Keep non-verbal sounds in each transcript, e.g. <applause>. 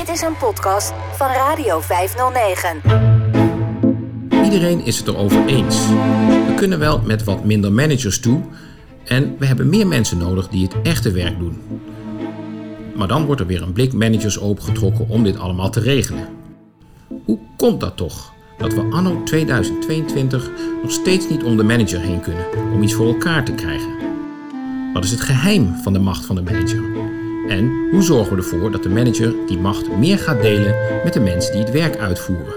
Dit is een podcast van Radio 509. Iedereen is het erover eens. We kunnen wel met wat minder managers toe en we hebben meer mensen nodig die het echte werk doen. Maar dan wordt er weer een blik managers opengetrokken om dit allemaal te regelen. Hoe komt dat toch? Dat we anno 2022 nog steeds niet om de manager heen kunnen om iets voor elkaar te krijgen. Wat is het geheim van de macht van de manager? En hoe zorgen we ervoor dat de manager die macht meer gaat delen met de mensen die het werk uitvoeren?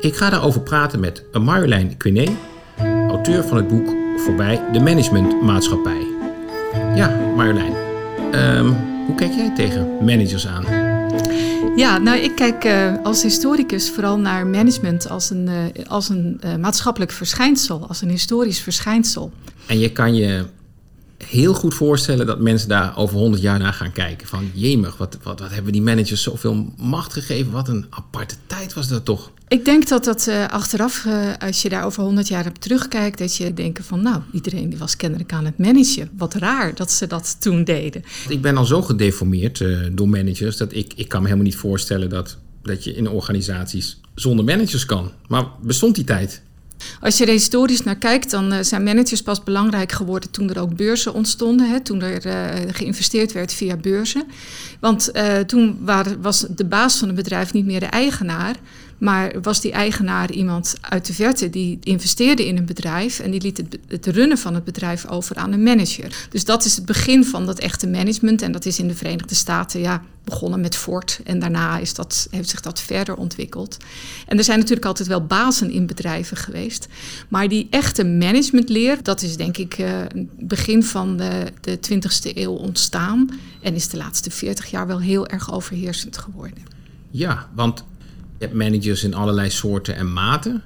Ik ga daarover praten met Marjolein Quinet, auteur van het boek Voorbij de Managementmaatschappij. Ja, Marjolein, ehm, hoe kijk jij tegen managers aan? Ja, nou ik kijk uh, als historicus vooral naar management als een, uh, als een uh, maatschappelijk verschijnsel, als een historisch verschijnsel. En je kan je heel goed voorstellen dat mensen daar over 100 jaar naar gaan kijken. Van jemig, wat, wat, wat hebben die managers zoveel macht gegeven? Wat een aparte tijd was dat toch? Ik denk dat dat uh, achteraf, uh, als je daar over 100 jaar op terugkijkt, dat je denkt van nou, iedereen die was kennelijk aan het managen. Wat raar dat ze dat toen deden. Ik ben al zo gedeformeerd uh, door managers dat ik, ik kan me helemaal niet voorstellen dat, dat je in organisaties zonder managers kan. Maar bestond die tijd? Als je er historisch naar kijkt, dan uh, zijn managers pas belangrijk geworden toen er ook beurzen ontstonden. Hè, toen er uh, geïnvesteerd werd via beurzen. Want uh, toen was de baas van het bedrijf niet meer de eigenaar. Maar was die eigenaar iemand uit de verte die investeerde in een bedrijf en die liet het, het, runnen van het bedrijf over aan een manager. Dus dat is het begin van dat echte management. En dat is in de Verenigde Staten ja, begonnen met Ford. En daarna is dat, heeft zich dat verder ontwikkeld. En er zijn natuurlijk altijd wel bazen in bedrijven geweest. Maar die echte managementleer, dat is denk ik uh, begin van de, de 20e eeuw ontstaan. En is de laatste 40 jaar wel heel erg overheersend geworden. Ja, want je hebt managers in allerlei soorten en maten.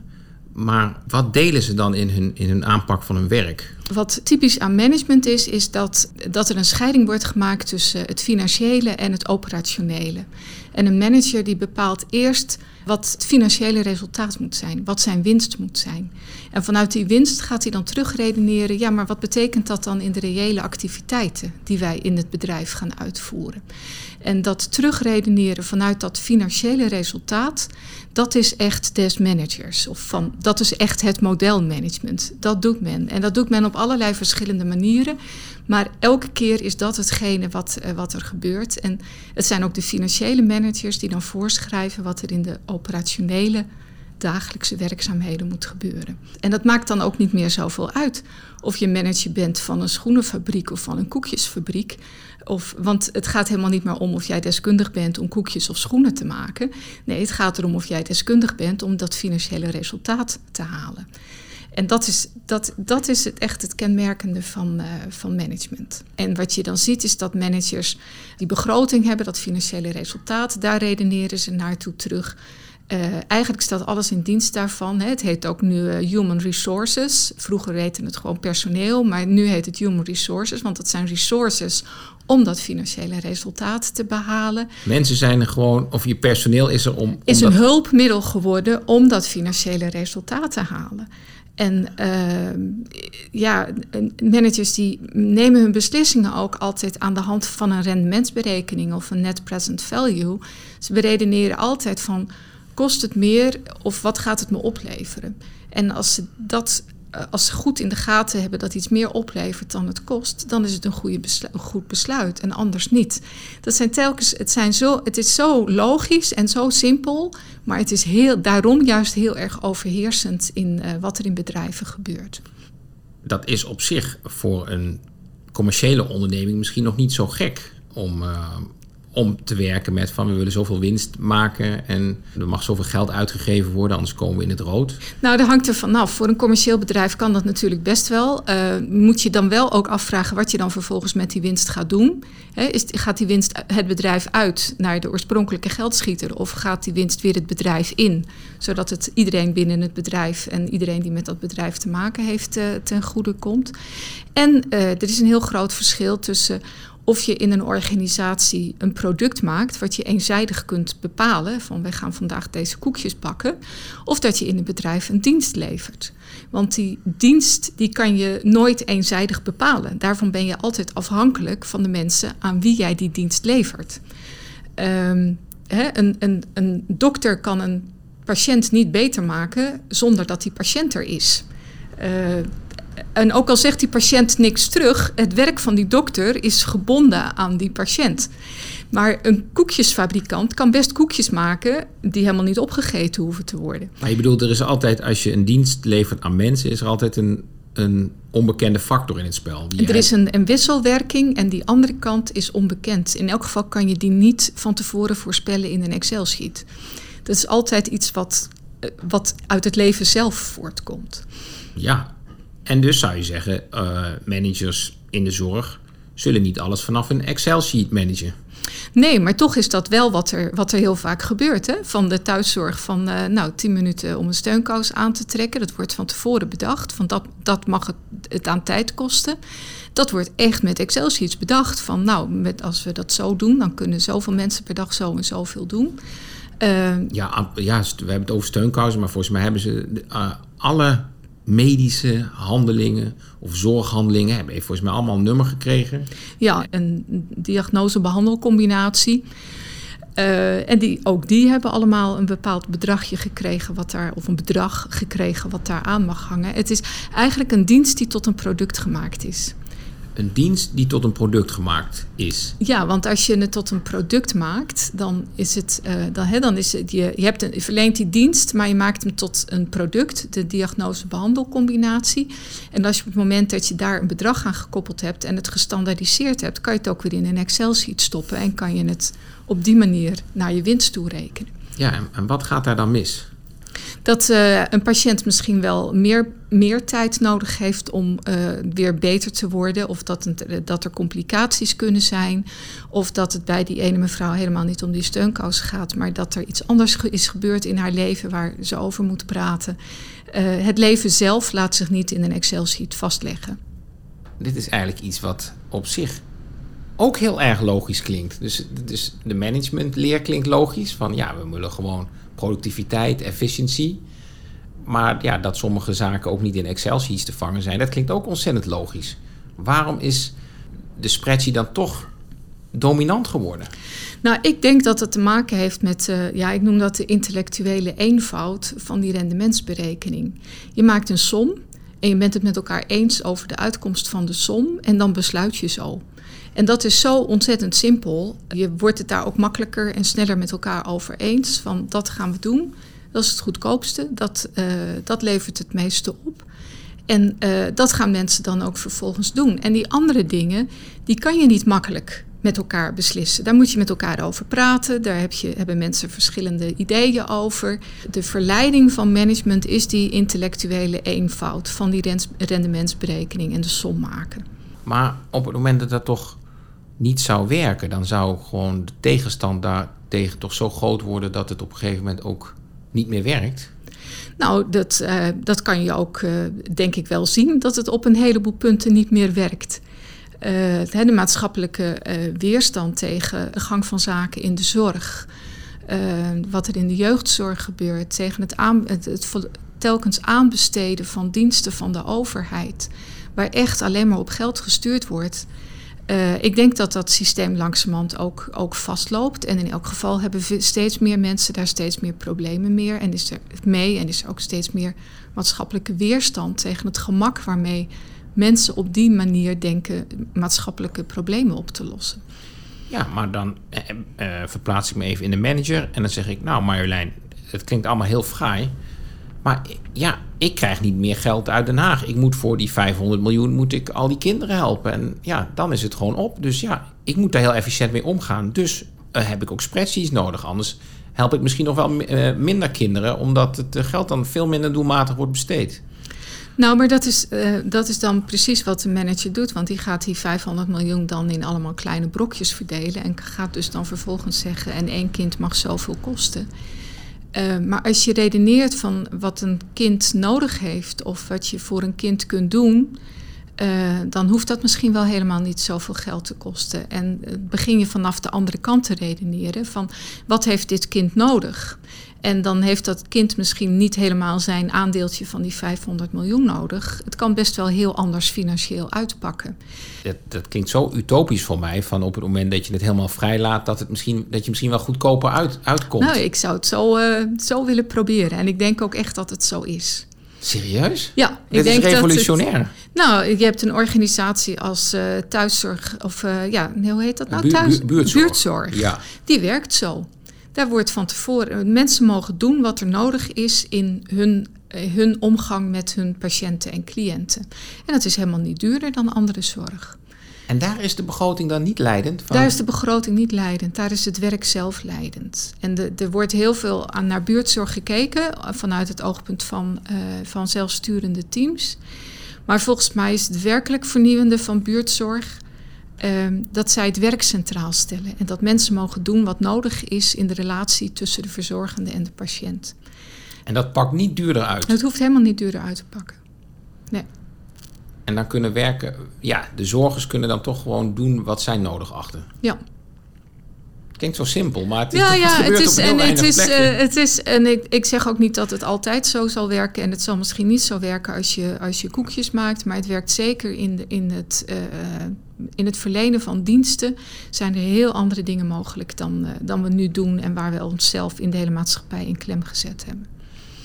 Maar wat delen ze dan in hun, in hun aanpak van hun werk? Wat typisch aan management is, is dat, dat er een scheiding wordt gemaakt tussen het financiële en het operationele. En een manager die bepaalt eerst wat het financiële resultaat moet zijn, wat zijn winst moet zijn. En vanuit die winst gaat hij dan terugredeneren, ja, maar wat betekent dat dan in de reële activiteiten die wij in het bedrijf gaan uitvoeren? En dat terugredeneren vanuit dat financiële resultaat, dat is echt des managers. Of van, dat is echt het modelmanagement. Dat doet men. En dat doet men op allerlei verschillende manieren. Maar elke keer is dat hetgene wat, uh, wat er gebeurt. En het zijn ook de financiële managers die dan voorschrijven wat er in de operationele dagelijkse werkzaamheden moet gebeuren. En dat maakt dan ook niet meer zoveel uit of je manager bent van een schoenenfabriek of van een koekjesfabriek. Of, want het gaat helemaal niet meer om of jij deskundig bent om koekjes of schoenen te maken. Nee, het gaat erom of jij deskundig bent om dat financiële resultaat te halen. En dat is, dat, dat is het echt het kenmerkende van, uh, van management. En wat je dan ziet is dat managers die begroting hebben, dat financiële resultaat, daar redeneren ze naartoe terug. Uh, eigenlijk staat alles in dienst daarvan. Hè. Het heet ook nu uh, Human Resources. Vroeger heette het gewoon personeel, maar nu heet het Human Resources, want dat zijn resources om dat financiële resultaat te behalen. Mensen zijn er gewoon, of je personeel is er om. om is een hulpmiddel geworden om dat financiële resultaat te halen. En uh, ja, managers die nemen hun beslissingen ook altijd aan de hand van een rendementsberekening of een net present value. Ze beredeneren altijd van kost het meer of wat gaat het me opleveren? En als ze dat als ze goed in de gaten hebben dat iets meer oplevert dan het kost, dan is het een, goede een goed besluit en anders niet. Dat zijn telkens, het, zijn zo, het is zo logisch en zo simpel, maar het is heel, daarom juist heel erg overheersend in uh, wat er in bedrijven gebeurt. Dat is op zich voor een commerciële onderneming misschien nog niet zo gek om, uh, om te werken met van we willen zoveel winst maken en er mag zoveel geld uitgegeven worden, anders komen we in het rood? Nou, dat hangt er vanaf. Voor een commercieel bedrijf kan dat natuurlijk best wel. Uh, moet je dan wel ook afvragen wat je dan vervolgens met die winst gaat doen. Is, gaat die winst het bedrijf uit naar de oorspronkelijke geldschieter of gaat die winst weer het bedrijf in? Zodat het iedereen binnen het bedrijf en iedereen die met dat bedrijf te maken heeft uh, ten goede komt. En uh, er is een heel groot verschil tussen of je in een organisatie een product maakt wat je eenzijdig kunt bepalen, van wij gaan vandaag deze koekjes bakken, of dat je in een bedrijf een dienst levert. Want die dienst die kan je nooit eenzijdig bepalen. Daarvan ben je altijd afhankelijk van de mensen aan wie jij die dienst levert. Hè, een, een, een dokter kan een patiënt niet beter maken zonder dat die patiënt er is. Uh, en ook al zegt die patiënt niks terug, het werk van die dokter is gebonden aan die patiënt. Maar een koekjesfabrikant kan best koekjes maken die helemaal niet opgegeten hoeven te worden. Maar je bedoelt, er is altijd, als je een dienst levert aan mensen, is er altijd een, een onbekende factor in het spel. er is een, een wisselwerking en die andere kant is onbekend. In elk geval kan je die niet van tevoren voorspellen in een Excel-sheet. Dat is altijd iets wat, eh, wat uit het leven zelf voortkomt. Ja, en dus zou je zeggen, uh, managers in de zorg zullen niet alles vanaf een Excel-sheet managen. Nee, maar toch is dat wel wat er, wat er heel vaak gebeurt. Hè? Van de thuiszorg van uh, nou, 10 minuten om een steunkous aan te trekken. Dat wordt van tevoren bedacht. Van dat, dat mag het, het aan tijd kosten. Dat wordt echt met Excel-sheets bedacht. Van nou, met, als we dat zo doen, dan kunnen zoveel mensen per dag zo en zoveel doen. Uh, ja, ja, we hebben het over steunkousen, maar volgens mij hebben ze uh, alle medische handelingen of zorghandelingen hebben volgens mij allemaal een nummer gekregen. Ja, een diagnose-behandelcombinatie. Uh, en die, ook die hebben allemaal een bepaald bedragje gekregen, wat daar, of een bedrag gekregen wat daar aan mag hangen. Het is eigenlijk een dienst die tot een product gemaakt is een dienst die tot een product gemaakt is. Ja, want als je het tot een product maakt, dan is het, uh, dan, hè, dan is het je, je, hebt een, je verleent die dienst, maar je maakt hem tot een product, de diagnose-behandelcombinatie. En als je op het moment dat je daar een bedrag aan gekoppeld hebt en het gestandaardiseerd hebt, kan je het ook weer in een Excel-sheet stoppen en kan je het op die manier naar je winst toe rekenen. Ja, en wat gaat daar dan mis? Dat uh, een patiënt misschien wel meer, meer tijd nodig heeft om uh, weer beter te worden. Of dat, een, eh, dat er complicaties kunnen zijn. Of dat het bij die ene mevrouw helemaal niet om die steunkous gaat. Maar dat er iets anders is gebeurd in haar leven waar ze over moet praten. Uh, het leven zelf laat zich niet in een Excel-sheet vastleggen. Dit is eigenlijk iets wat op zich ook heel erg logisch klinkt. Dus, dus de managementleer klinkt logisch. Van ja, we willen gewoon productiviteit, efficiëntie. Maar ja, dat sommige zaken ook niet in Excel-sheets te vangen zijn, dat klinkt ook ontzettend logisch. Waarom is de spreadsheet dan toch dominant geworden? Nou, ik denk dat het te maken heeft met, uh, ja, ik noem dat de intellectuele eenvoud van die rendementsberekening. Je maakt een som en je bent het met elkaar eens over de uitkomst van de som en dan besluit je zo. En dat is zo ontzettend simpel. Je wordt het daar ook makkelijker en sneller met elkaar over eens. Van dat gaan we doen. Dat is het goedkoopste. Dat, uh, dat levert het meeste op. En uh, dat gaan mensen dan ook vervolgens doen. En die andere dingen, die kan je niet makkelijk met elkaar beslissen. Daar moet je met elkaar over praten. Daar heb je, hebben mensen verschillende ideeën over. De verleiding van management is die intellectuele eenvoud van die rendementsberekening en de som maken. Maar op het moment dat dat toch niet zou werken, dan zou gewoon de tegenstand daartegen toch zo groot worden dat het op een gegeven moment ook niet meer werkt. Nou, dat, uh, dat kan je ook, uh, denk ik, wel zien, dat het op een heleboel punten niet meer werkt. Uh, de maatschappelijke weerstand tegen de gang van zaken in de zorg, wat er in de jeugdzorg gebeurt, tegen het, het telkens aanbesteden van diensten van de overheid, waar echt alleen maar op geld gestuurd wordt. Uh, ik denk dat dat systeem langzamerhand ook, ook vastloopt. En in elk geval hebben steeds meer mensen daar steeds meer problemen meer. En is er mee en is er ook steeds meer maatschappelijke weerstand tegen het gemak waarmee mensen op die manier denken maatschappelijke problemen op te lossen. Ja, maar dan eh, eh, verplaats ik me even in de manager en dan zeg ik, nou Marjolein, het klinkt allemaal heel fraai. Maar ja, ik krijg niet meer geld uit Den Haag. Ik moet voor die 500 miljoen moet ik al die kinderen helpen. En ja, dan is het gewoon op. Dus ja, ik moet daar heel efficiënt mee omgaan. Dus uh, heb ik ook spreadsheets nodig. Anders help ik misschien nog wel uh, minder kinderen, omdat het uh, geld dan veel minder doelmatig wordt besteed. Nou, maar dat is, dat is dan precies wat de manager doet. Want die gaat die 500 miljoen dan in allemaal kleine brokjes verdelen. En gaat dus dan vervolgens zeggen: en één kind mag zoveel kosten. Uh, maar als je redeneert van wat een kind nodig heeft of wat je voor een kind kunt doen, uh, dan hoeft dat misschien wel helemaal niet zoveel geld te kosten. En uh, begin je vanaf de andere kant te redeneren van wat heeft dit kind nodig? En dan heeft dat kind misschien niet helemaal zijn aandeeltje van die 500 miljoen nodig. Het kan best wel heel anders financieel uitpakken. Dat, dat klinkt zo utopisch voor mij, van op het moment dat je het helemaal vrijlaat, dat, het misschien, dat je misschien wel goedkoper uit, uitkomt. Nou, ik zou het zo, uh, zo willen proberen. En ik denk ook echt dat het zo is. Serieus? Ja, ik denk is revolutionair. Dat het, nou, je hebt een organisatie als uh, thuiszorg, of uh, ja, hoe heet dat nou? Thuis, buurtzorg. buurtzorg. Ja. Die werkt zo. Daar wordt van tevoren, mensen mogen doen wat er nodig is in hun, hun omgang met hun patiënten en cliënten. En dat is helemaal niet duurder dan andere zorg. En daar is de begroting dan niet leidend? Van? Daar is de begroting niet leidend. Daar is het werk zelf leidend. En de, er wordt heel veel aan naar buurtzorg gekeken vanuit het oogpunt van, uh, van zelfsturende teams. Maar volgens mij is het werkelijk vernieuwende van buurtzorg uh, dat zij het werk centraal stellen. En dat mensen mogen doen wat nodig is in de relatie tussen de verzorgende en de patiënt. En dat pakt niet duurder uit? Het hoeft helemaal niet duurder uit te pakken. Nee. En dan kunnen werken, ja, de zorgers kunnen dan toch gewoon doen wat zij nodig achten. Ja. Klinkt zo simpel, maar het is, ja, ja, het is, en het is, uh, het is, en ik, ik zeg ook niet dat het altijd zo zal werken. En het zal misschien niet zo werken als je, als je koekjes maakt. Maar het werkt zeker in, de, in, het, uh, in het verlenen van diensten. Zijn er heel andere dingen mogelijk dan, uh, dan we nu doen. En waar we onszelf in de hele maatschappij in klem gezet hebben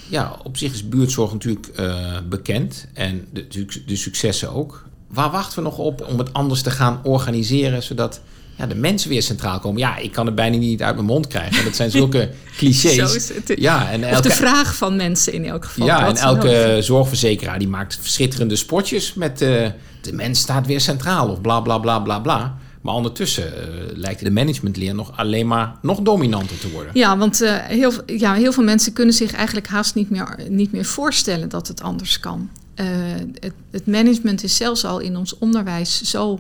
ja, op zich is buurtzorg natuurlijk uh, bekend en de, de, successen ook. Waar wachten we nog op om het anders te gaan organiseren, zodat ja, de mensen weer centraal komen? Ja, ik kan het bijna niet uit mijn mond krijgen. Dat zijn zulke <laughs> clichés. Ja, en elke, of de vraag van mensen in elk geval. Ja, en elke zorgverzekeraar die maakt verschitterende spotjes met uh, de mens staat weer centraal of bla bla bla bla bla. Maar ondertussen uh, lijkt de managementleer nog alleen maar nog dominanter te worden. Ja, want uh, heel, ja, heel veel mensen kunnen zich eigenlijk haast niet meer, niet meer voorstellen dat het anders kan. Het, het, management is zelfs al in ons onderwijs zo,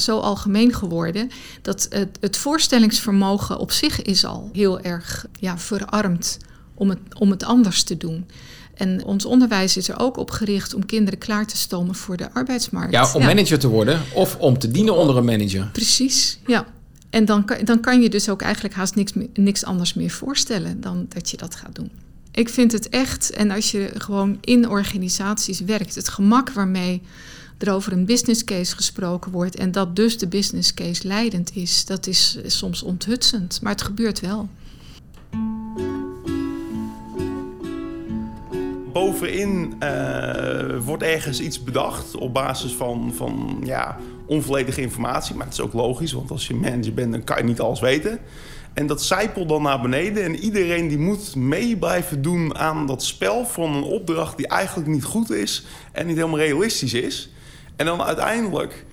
zo algemeen geworden dat het, het voorstellingsvermogen op zich is al heel erg ja, verarmd om het, om het anders te doen. En ons onderwijs is er ook op gericht om kinderen klaar te stomen voor de arbeidsmarkt. Ja, om manager te worden of om te dienen onder een manager. Precies, ja. En dan kan, dan kan je dus ook eigenlijk haast niks, niks anders meer voorstellen dan dat je dat gaat doen. Ik vind het echt, en als je gewoon in organisaties werkt, het gemak waarmee er over een business case gesproken wordt en dat dus de business case leidend is, dat is soms onthutsend, maar het gebeurt wel. bovenin uh, wordt ergens iets bedacht op basis van, van ja, onvolledige informatie. Maar het is ook logisch, want als je manager bent, dan kan je niet alles weten. En dat zijpelt dan naar beneden. En iedereen die moet mee blijven doen aan dat spel van een opdracht die eigenlijk niet goed is en niet helemaal realistisch is. En dan uiteindelijk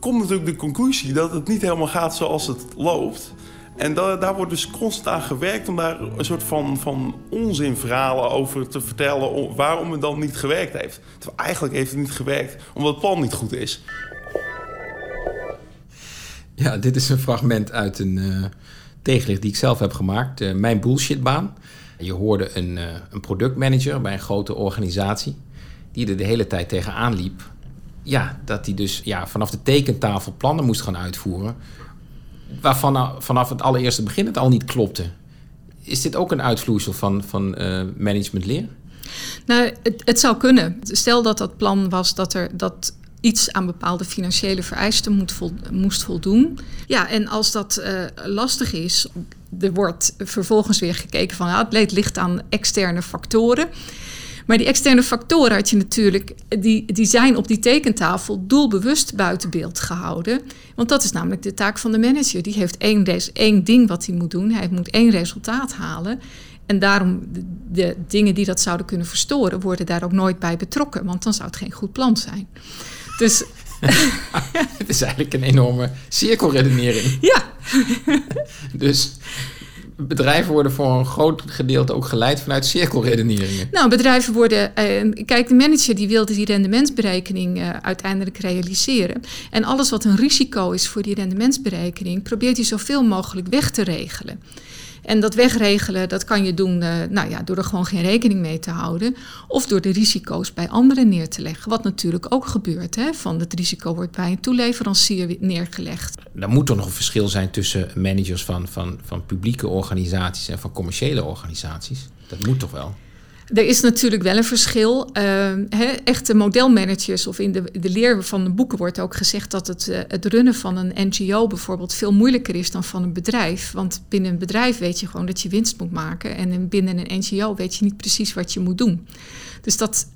komt natuurlijk de conclusie dat het niet helemaal gaat zoals het loopt. En daar, wordt dus constant aan gewerkt om daar een soort van, van onzinverhalen over te vertellen waarom het dan niet gewerkt heeft. Terwijl eigenlijk heeft het niet gewerkt omdat het plan niet goed is. Ja, dit is een fragment uit een uh, tegenlicht die ik zelf heb gemaakt. Uh, mijn bullshitbaan. Je hoorde een, uh, een productmanager bij een grote organisatie die er de hele tijd tegenaan liep. Ja, dat hij dus ja, vanaf de tekentafel plannen moest gaan uitvoeren waarvan vanaf het allereerste begin het al niet klopte. Is dit ook een uitvloeisel van, van uh, managementleer? Nou, het, het, zou kunnen. Stel dat dat plan was dat er dat iets aan bepaalde financiële vereisten moest voldoen. Ja, en als dat uh, lastig is, er wordt vervolgens weer gekeken van ja, het ligt aan externe factoren. Maar die externe factoren had je natuurlijk, die, die zijn op die tekentafel doelbewust buiten beeld gehouden. Want dat is namelijk de taak van de manager. Die heeft één, één ding wat hij moet doen. Hij moet één resultaat halen. En daarom de, de, dingen die dat zouden kunnen verstoren, worden daar ook nooit bij betrokken. Want dan zou het geen goed plan zijn. Dus. <laughs> het is eigenlijk een enorme cirkelredenering. Ja. <laughs> dus bedrijven worden voor een groot gedeelte ook geleid vanuit cirkelredeneringen. Nou, bedrijven worden. Uh, kijk, de manager die wilde die rendementsberekening uh, uiteindelijk realiseren. En alles wat een risico is voor die rendementsberekening, probeert hij zoveel mogelijk weg te regelen. En dat wegregelen, dat kan je doen uh, nou ja, door er gewoon geen rekening mee te houden. Of door de risico's bij anderen neer te leggen. Wat natuurlijk ook gebeurt. Hè? Van het risico wordt bij een toeleverancier neergelegd. Er moet toch nog een verschil zijn tussen managers van, van, van publieke organisaties en van commerciële organisaties? Dat moet toch wel? Er is natuurlijk wel een verschil. Uh, echte modelmanagers of in de, de leer van de boeken wordt ook gezegd dat het, uh, het runnen van een NGO bijvoorbeeld veel moeilijker is dan van een bedrijf. Want binnen een bedrijf weet je gewoon dat je winst moet maken en binnen een NGO weet je niet precies wat je moet doen. Dus dat,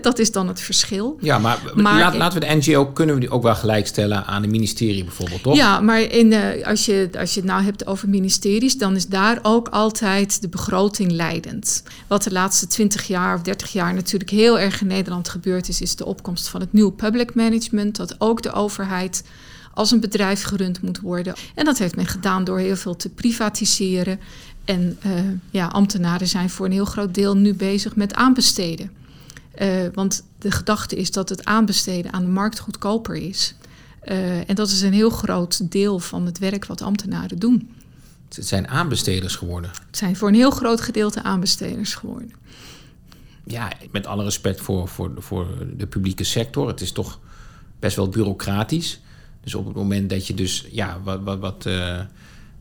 dat is dan het verschil. Ja, maar, laat, laten we de NGO kunnen we die ook wel gelijkstellen aan een ministerie bijvoorbeeld, toch? Ja, maar in, uh, als, je, als je het nou hebt over ministeries, dan is daar ook altijd de begroting leidend. Wat de laatste 20 jaar of 30 jaar natuurlijk heel erg in Nederland gebeurd is, is de opkomst van het nieuwe public management. Dat ook de overheid als een bedrijf gerund moet worden. En dat heeft men gedaan door heel veel te privatiseren. En uh, ja, ambtenaren zijn voor een heel groot deel nu bezig met aanbesteden. Uh, want de gedachte is dat het aanbesteden aan de markt goedkoper is. Uh, en dat is een heel groot deel van het werk wat ambtenaren doen. Het zijn aanbesteders geworden. Het zijn voor een heel groot gedeelte aanbesteders geworden. Ja, met alle respect voor, voor, voor de publieke sector. Het is toch best wel bureaucratisch. Dus op het moment dat je dus ja, wat, wat, wat uh,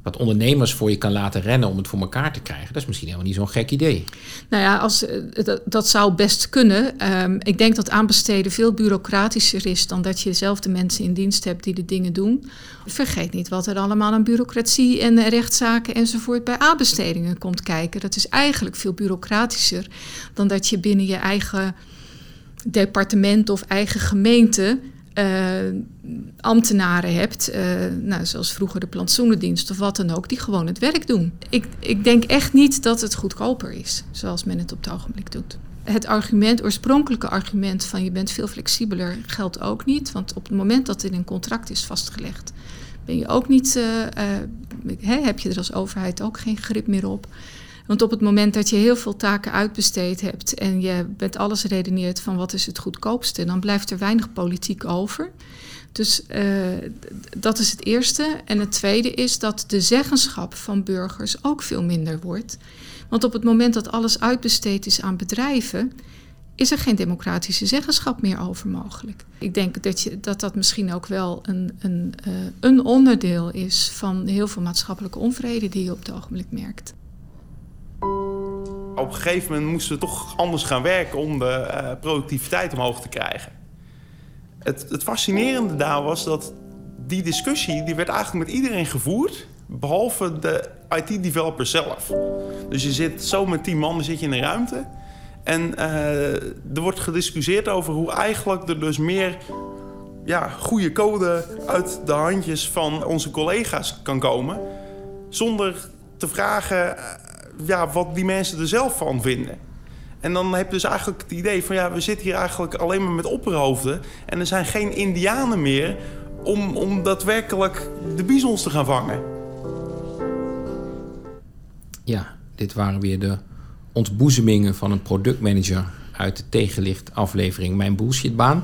wat ondernemers voor je kan laten rennen om het voor elkaar te krijgen. Dat is misschien helemaal niet zo'n gek idee. Nou ja, als, eh, dat, zou best kunnen. Um, ik denk dat aanbesteden veel bureaucratischer is dan dat je dezelfde mensen in dienst hebt die de dingen doen. Vergeet niet wat er allemaal aan bureaucratie en rechtszaken enzovoort bij aanbestedingen komt kijken. Dat is eigenlijk veel bureaucratischer dan dat je binnen je eigen departement of eigen gemeente ambtenaren hebt, uh, nou, zoals vroeger de plantsoenendienst of wat dan ook, die gewoon het werk doen. Ik, ik denk echt niet dat het goedkoper is, zoals men het op het ogenblik doet. Het argument, oorspronkelijke argument van je bent veel flexibeler geldt ook niet, want op het moment dat het in een contract is vastgelegd, ben je ook niet, uh, heb je er als overheid ook geen grip meer op. Want op het moment dat je heel veel taken uitbesteed hebt en je met alles redeneert van wat is het goedkoopste, dan blijft er weinig politiek over. Dus uh, dat is het eerste. En het tweede is dat de zeggenschap van burgers ook veel minder wordt. Want op het moment dat alles uitbesteed is aan bedrijven, is er geen democratische zeggenschap meer over mogelijk. Ik denk dat je, dat, dat misschien ook wel een, een, uh, een onderdeel is van heel veel maatschappelijke onvrede die je op het ogenblik merkt. Op een gegeven moment moesten we toch anders gaan werken om de uh, productiviteit omhoog te krijgen. Het, het, fascinerende daar was dat die discussie die werd eigenlijk met iedereen gevoerd, behalve de IT-developer zelf. Dus je zit zo met tien man, zit je in een ruimte. En uh, er wordt gediscussieerd over hoe eigenlijk er dus meer ja, goede code uit de handjes van onze collega's kan komen. Zonder te vragen ja, wat die mensen er zelf van vinden. En dan heb je dus eigenlijk het idee van ja, we zitten hier eigenlijk alleen maar met opperhoofden. En er zijn geen indianen meer om, om daadwerkelijk de bizons te gaan vangen. Ja, dit waren weer de ontboezemingen van een productmanager uit de tegenlicht aflevering Mijn Bullshitbaan.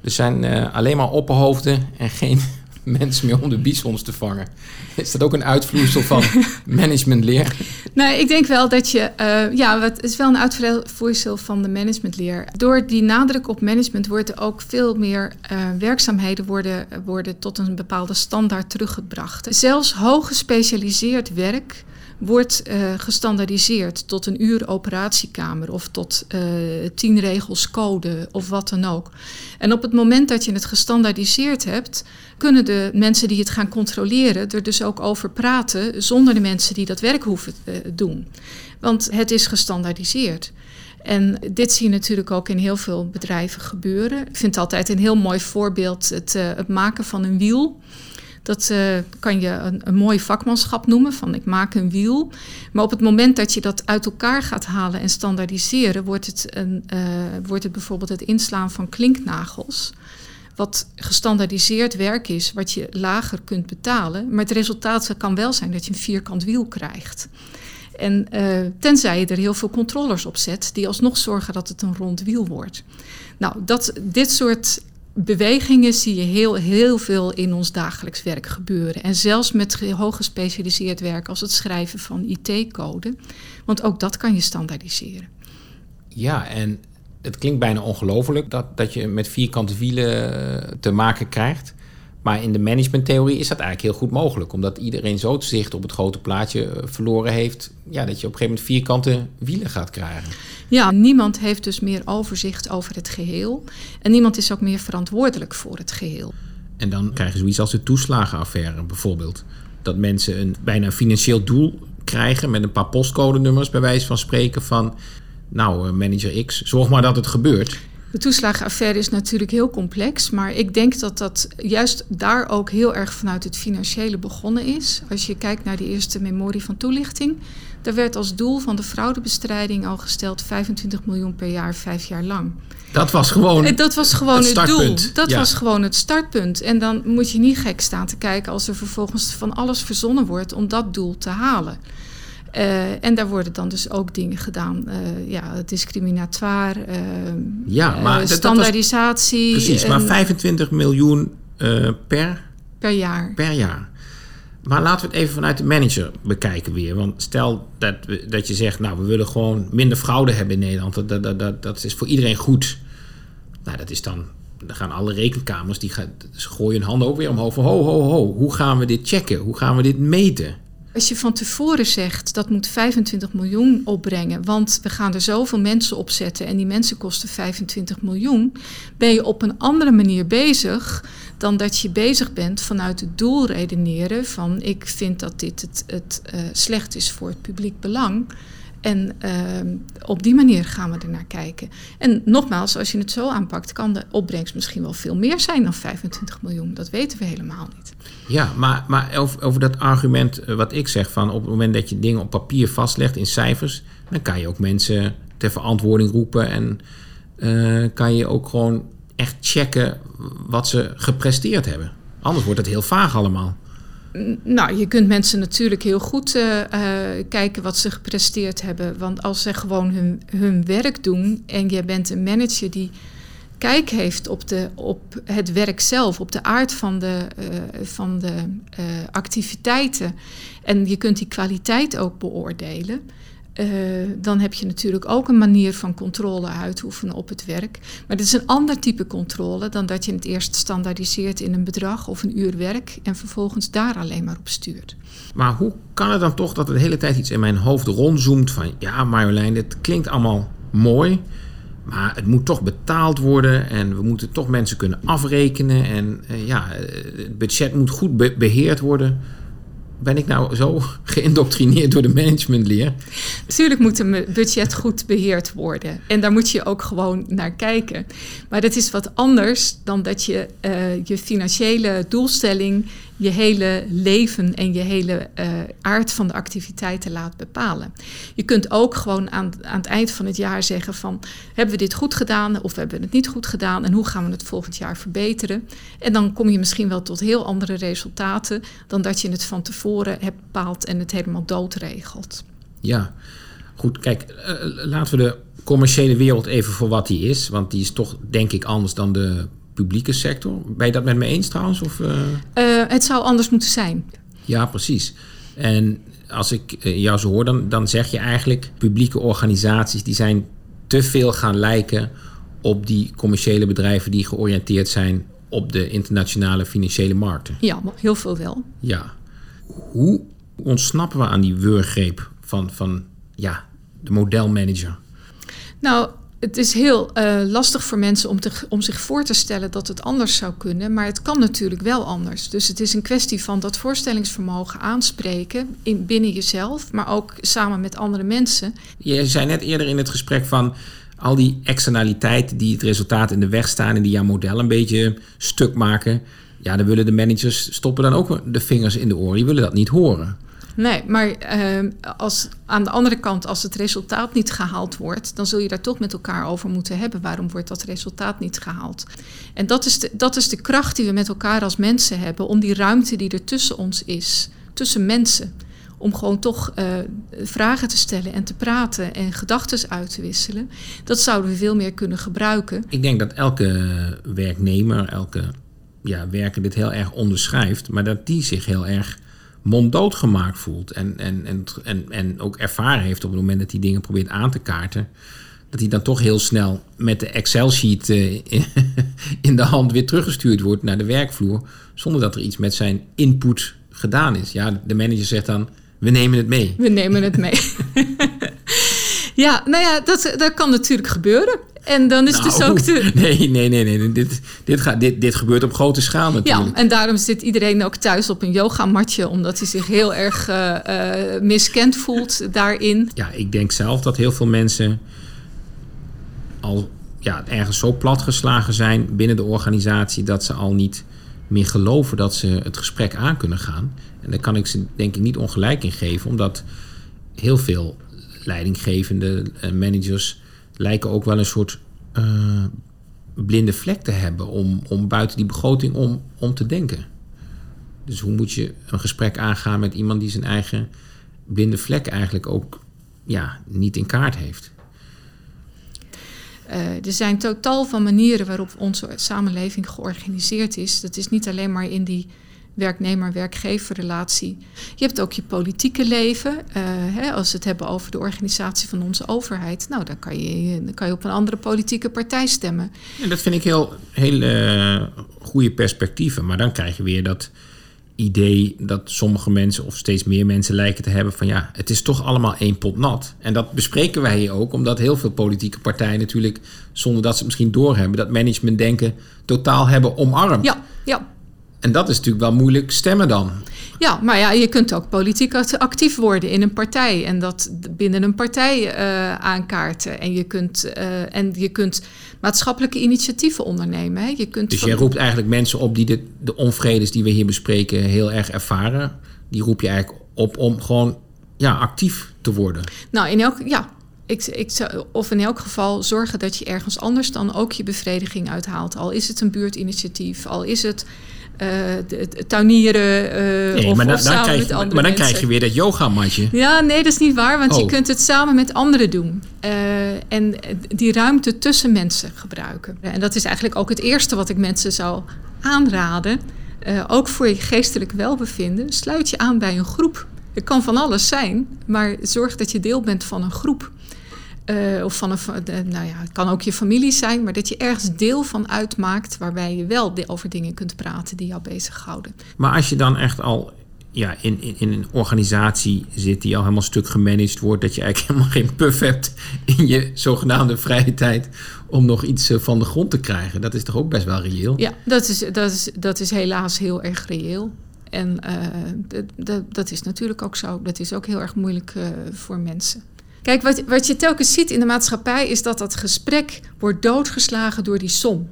Er zijn uh, alleen maar opperhoofden en geen <laughs> mensen meer om de bisons te vangen. Is dat ook een uitvloeisel van <laughs> managementleer? Nou, ik denk wel dat je... Uh, ja, het is wel een uitvloeisel van de managementleer. Door die nadruk op management worden ook veel meer uh, werkzaamheden... Worden, worden tot een bepaalde standaard teruggebracht. Zelfs hoog gespecialiseerd werk wordt uh, gestandaardiseerd tot een uur operatiekamer of tot uh, tien regels code of wat dan ook. En op het moment dat je het gestandaardiseerd hebt, kunnen de mensen die het gaan controleren er dus ook over praten zonder de mensen die dat werk hoeven te uh, doen. Want het is gestandaardiseerd. En dit zie je natuurlijk ook in heel veel bedrijven gebeuren. Ik vind het altijd een heel mooi voorbeeld het, het maken van een wiel. Dat uh, kan je een, een, mooi vakmanschap noemen, van ik maak een wiel. Maar op het moment dat je dat uit elkaar gaat halen en standaardiseren, wordt het, een, uh, wordt het bijvoorbeeld het inslaan van klinknagels. Wat gestandaardiseerd werk is, wat je lager kunt betalen. Maar het resultaat kan wel zijn dat je een vierkant wiel krijgt. En uh, tenzij je er heel veel controllers op zet, die alsnog zorgen dat het een rond wiel wordt. Nou, dat, dit soort bewegingen zie je heel, heel veel in ons dagelijks werk gebeuren. En zelfs met hoog gespecialiseerd werk als het schrijven van IT-code. Want ook dat kan je standaardiseren. Ja, en het klinkt bijna ongelooflijk dat, dat je met vierkante wielen te maken krijgt. Maar in de managementtheorie is dat eigenlijk heel goed mogelijk. Omdat iedereen zo het zicht op het grote plaatje eh, verloren heeft. Ja, dat je op een gegeven moment vierkante wielen gaat krijgen. Ja, niemand heeft dus meer overzicht over het geheel. En niemand is ook meer verantwoordelijk voor het geheel. En dan krijg je zoiets als de toeslagenaffaire bijvoorbeeld. Dat mensen een bijna financieel doel krijgen met een paar postcodenummers, bij wijze van spreken van. Nou, eh, manager X, zorg maar dat het gebeurt. De toeslagenaffaire is natuurlijk heel complex, maar ik denk dat dat juist daar ook heel erg vanuit het financiële begonnen is. Als je kijkt naar de eerste memorie van toelichting, daar werd als doel van de fraudebestrijding al gesteld 25 miljoen per jaar, vijf jaar lang. Dat was gewoon, Eh, dat was gewoon het het, doel. Dat Ja. was gewoon het startpunt. En dan moet je niet gek staan te kijken als er vervolgens van alles verzonnen wordt om dat doel te halen. Eh, en daar worden dan dus ook dingen gedaan. eh, ja, discriminatoire, eh, Ja, maar dat- dat was- standaardisatie. Precies, maar en- 25 miljoen per, per jaar. per jaar. Maar laten we het even vanuit de manager bekijken weer. Want stel dat, we, dat je zegt, nou, we willen gewoon minder fraude hebben in Nederland. Dat, dat, dat, dat, is voor iedereen goed. Nou, dat is dan... Dan gaan alle rekenkamers, die gaan, gooien hun handen ook weer omhoog. Van, ho, ho, ho, hoe gaan we dit checken? Hoe gaan we dit meten? Als je van tevoren zegt dat moet 25 miljoen opbrengen, want we gaan er zoveel mensen op zetten en die mensen kosten 25 miljoen, ben je op een andere manier bezig dan dat je bezig bent vanuit het doel redeneren van ik vind dat dit het, het eh, slecht is voor het publiek belang. En ehm, op die manier gaan we ernaar kijken. En nogmaals, als je het zo aanpakt, kan de opbrengst misschien wel veel meer zijn dan 25 miljoen. Dat weten we helemaal niet. Ja, maar, maar over, over dat argument eh, wat ik zeg van op het moment dat je dingen op papier vastlegt in cijfers, dan kan je ook mensen ter verantwoording roepen en eh, kan je ook gewoon echt checken wat ze gepresteerd hebben. Anders wordt het heel vaag allemaal. Nou, je kunt mensen natuurlijk heel goed eh, eh, kijken wat ze gepresteerd hebben. Want als ze gewoon hun, hun werk doen en je bent een manager die kijk heeft op, de, op het werk zelf, op de aard van de, eh, van de activiteiten. En je kunt die kwaliteit ook beoordelen. Eh, dan heb je natuurlijk ook een manier van controle uitoefenen op het werk. Maar dit is een ander type controle dan dat je het eerst standaardiseert in een bedrag of een uur werk en vervolgens daar alleen maar op stuurt. Maar hoe kan het dan toch dat er de hele tijd iets in mijn hoofd rondzoomt van ja Marjolein, dit klinkt allemaal mooi, maar het moet toch betaald worden en we moeten toch mensen kunnen afrekenen en eh, ja, eh, het budget moet goed be- beheerd worden. Ben ik nou zo geïndoctrineerd door de managementleer? Natuurlijk moet een budget goed beheerd worden. En daar moet je ook gewoon naar kijken. Maar dat is wat anders dan dat je eh, je financiële doelstelling, je hele leven en je hele eh, aard van de activiteiten laat bepalen. Je kunt ook gewoon aan, aan het eind van het jaar zeggen van hebben we dit goed gedaan of hebben we het niet goed gedaan en hoe gaan we het volgend jaar verbeteren. En dan kom je misschien wel tot heel andere resultaten dan dat je het van tevoren hebt bepaald en het helemaal doodregelt. Ja, goed. Kijk, eh, laten we de commerciële wereld even voor wat die is. Want die is toch, denk ik, anders dan de publieke sector. Ben je dat met me eens trouwens? Of, eh? Uh, het zou anders moeten zijn. Ja, precies. En als ik eh, jou zo hoor, dan, dan zeg je eigenlijk... publieke organisaties die zijn te veel gaan lijken... op die commerciële bedrijven die georiënteerd zijn... op de internationale financiële markten. Ja, heel veel wel. Ja. Hoe ontsnappen we aan die wurggreep van, van ja, de modelmanager? Nou, het is heel uh, lastig voor mensen om, te, om zich voor te stellen dat het anders zou kunnen. Maar het kan natuurlijk wel anders. Dus het is een kwestie van dat voorstellingsvermogen aanspreken in, binnen jezelf, maar ook samen met andere mensen. Je zei net eerder in het gesprek van al die externaliteiten die het resultaat in de weg staan en die jouw model een beetje stuk maken. Ja, dan willen de managers stoppen dan ook de vingers in de oren. Die willen dat niet horen. Nee, maar uh, als, aan de andere kant, als het resultaat niet gehaald wordt, dan zul je daar toch met elkaar over moeten hebben. Waarom wordt dat resultaat niet gehaald? En dat is de, dat is de kracht die we met elkaar als mensen hebben, om die ruimte die er tussen ons is, tussen mensen, om gewoon toch uh, vragen te stellen en te praten en gedachten uit te wisselen. Dat zouden we veel meer kunnen gebruiken. Ik denk dat elke werknemer, elke ja, werker dit heel erg onderschrijft, maar dat die zich heel erg monddood gemaakt voelt. En, en, en, en, en ook ervaren heeft op het moment dat hij dingen probeert aan te kaarten. dat die dan toch heel snel met de Excel-sheet uh, <laughs> in de hand weer teruggestuurd wordt naar de werkvloer, zonder dat er iets met zijn input gedaan is. Ja, de manager zegt dan, we nemen het mee. We nemen het mee. <laughs> ja, nou ja, dat, dat kan natuurlijk gebeuren. En dan is dus ook de... <laughs> Nee, nee, nee, nee. Dit, dit, gaat, dit, dit gebeurt op grote schaal natuurlijk. Ja, en daarom zit iedereen ook thuis op een yogamatje... omdat hij zich heel erg uh, uh, miskend voelt daarin. Ja, ik denk zelf dat heel veel mensen al ja, ergens zo platgeslagen zijn binnen de organisatie... dat ze al niet meer geloven dat ze het gesprek aan kunnen gaan. En daar kan ik ze denk ik niet ongelijk in geven... omdat heel veel leidinggevende managers lijken ook wel een soort uh, blinde vlek te hebben om, om buiten die begroting om, om te denken. Dus hoe moet je een gesprek aangaan met iemand die zijn eigen blinde vlek eigenlijk ook ja, niet in kaart heeft? Uh, er zijn totaal van manieren waarop onze samenleving georganiseerd is. Dat is niet alleen maar in die werknemer-werkgeverrelatie. Je hebt ook je politieke leven. Uh, hè, als we het hebben over de organisatie van onze overheid. Nou, dan kan je, dan kan je op een andere politieke partij stemmen. En dat vind ik heel, heel uh, goede perspectieven. Maar dan krijg je weer dat idee dat sommige mensen of steeds meer mensen lijken te hebben van ja, het is toch allemaal één pot nat. En dat bespreken wij hier ook, omdat heel veel politieke partijen natuurlijk, zonder dat ze het misschien doorhebben, dat management denken totaal hebben omarmd. Ja, ja. En dat is natuurlijk wel moeilijk stemmen dan. Ja, maar ja, je kunt ook politiek actief worden in een partij en dat binnen een partij uh, aankaarten. En je, kunt, uh, en je kunt maatschappelijke initiatieven ondernemen. Hè. Je kunt dus jij roept eigenlijk mensen op die de, de onvredes die we hier bespreken heel erg ervaren. Die roep je eigenlijk op om gewoon ja, actief te worden. Nou, in elk, ja, ik, ik zou, of in elk geval zorgen dat je ergens anders dan ook je bevrediging uithaalt. Al is het een buurtinitiatief, al is het uh, tuinieren uh, nee, of, maar, dan, of dan krijg, maar, maar dan krijg je weer dat yogamatje. Ja, nee, dat is niet waar, want oh. je kunt het samen met anderen doen. Uh, en die ruimte tussen mensen gebruiken. En dat is eigenlijk ook het eerste wat ik mensen zou aanraden. ook voor je geestelijk welbevinden, sluit je aan bij een groep. Het kan van alles zijn, maar zorg dat je deel bent van een groep. Uh, of van een, nou ja, het kan ook je familie zijn, maar dat je ergens deel van uitmaakt waarbij je wel over dingen kunt praten die jou bezighouden. Maar als je dan echt al ja, in, in, in een organisatie zit die al helemaal stuk gemanaged wordt, dat je eigenlijk <laughs> helemaal geen puff hebt in je zogenaamde vrije tijd om nog iets eh, van de grond te krijgen, dat is toch ook best wel reëel? Ja, dat is, dat is, dat is helaas heel erg reëel. En uh, dat is natuurlijk ook zo. Dat is ook heel erg moeilijk uh, voor mensen. Kijk, wat, wat je telkens ziet in de maatschappij is dat dat gesprek wordt doodgeslagen door die som.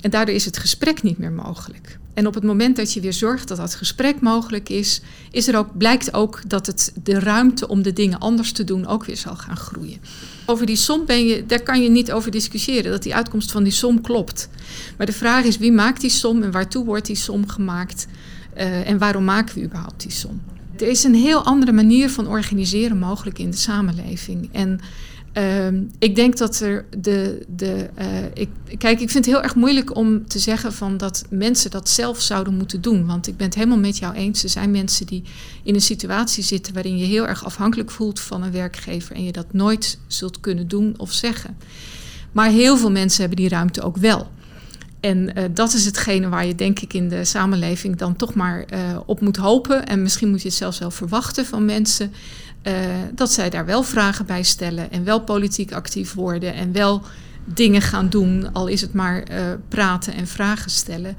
En daardoor is het gesprek niet meer mogelijk. En op het moment dat je weer zorgt dat dat gesprek mogelijk is, is er ook, blijkt ook dat het, de ruimte om de dingen anders te doen ook weer zal gaan groeien. Over die som ben je, daar kan je niet over discussiëren, dat die uitkomst van die som klopt. Maar de vraag is wie maakt die som en waartoe wordt die som gemaakt uh, en waarom maken we überhaupt die som? Er is een heel andere manier van organiseren mogelijk in de samenleving. En uh, ik denk dat er de. de uh, ik, kijk, ik vind het heel erg moeilijk om te zeggen van dat mensen dat zelf zouden moeten doen. Want ik ben het helemaal met jou eens. Er zijn mensen die in een situatie zitten waarin je heel erg afhankelijk voelt van een werkgever en je dat nooit zult kunnen doen of zeggen. Maar heel veel mensen hebben die ruimte ook wel. En uh, dat is hetgene waar je denk ik in de samenleving dan toch maar uh, op moet hopen. En misschien moet je het zelfs wel verwachten van mensen. Uh, dat zij daar wel vragen bij stellen en wel politiek actief worden en wel dingen gaan doen, al is het maar praten en vragen stellen.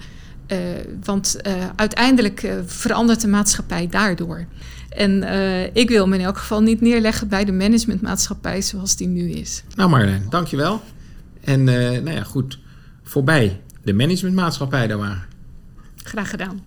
want uiteindelijk verandert de maatschappij daardoor. En ik wil me in elk geval niet neerleggen bij de managementmaatschappij zoals die nu is. Nou Marlijn, dankjewel. En nou ja, goed, voorbij de managementmaatschappij daar waren. Graag gedaan.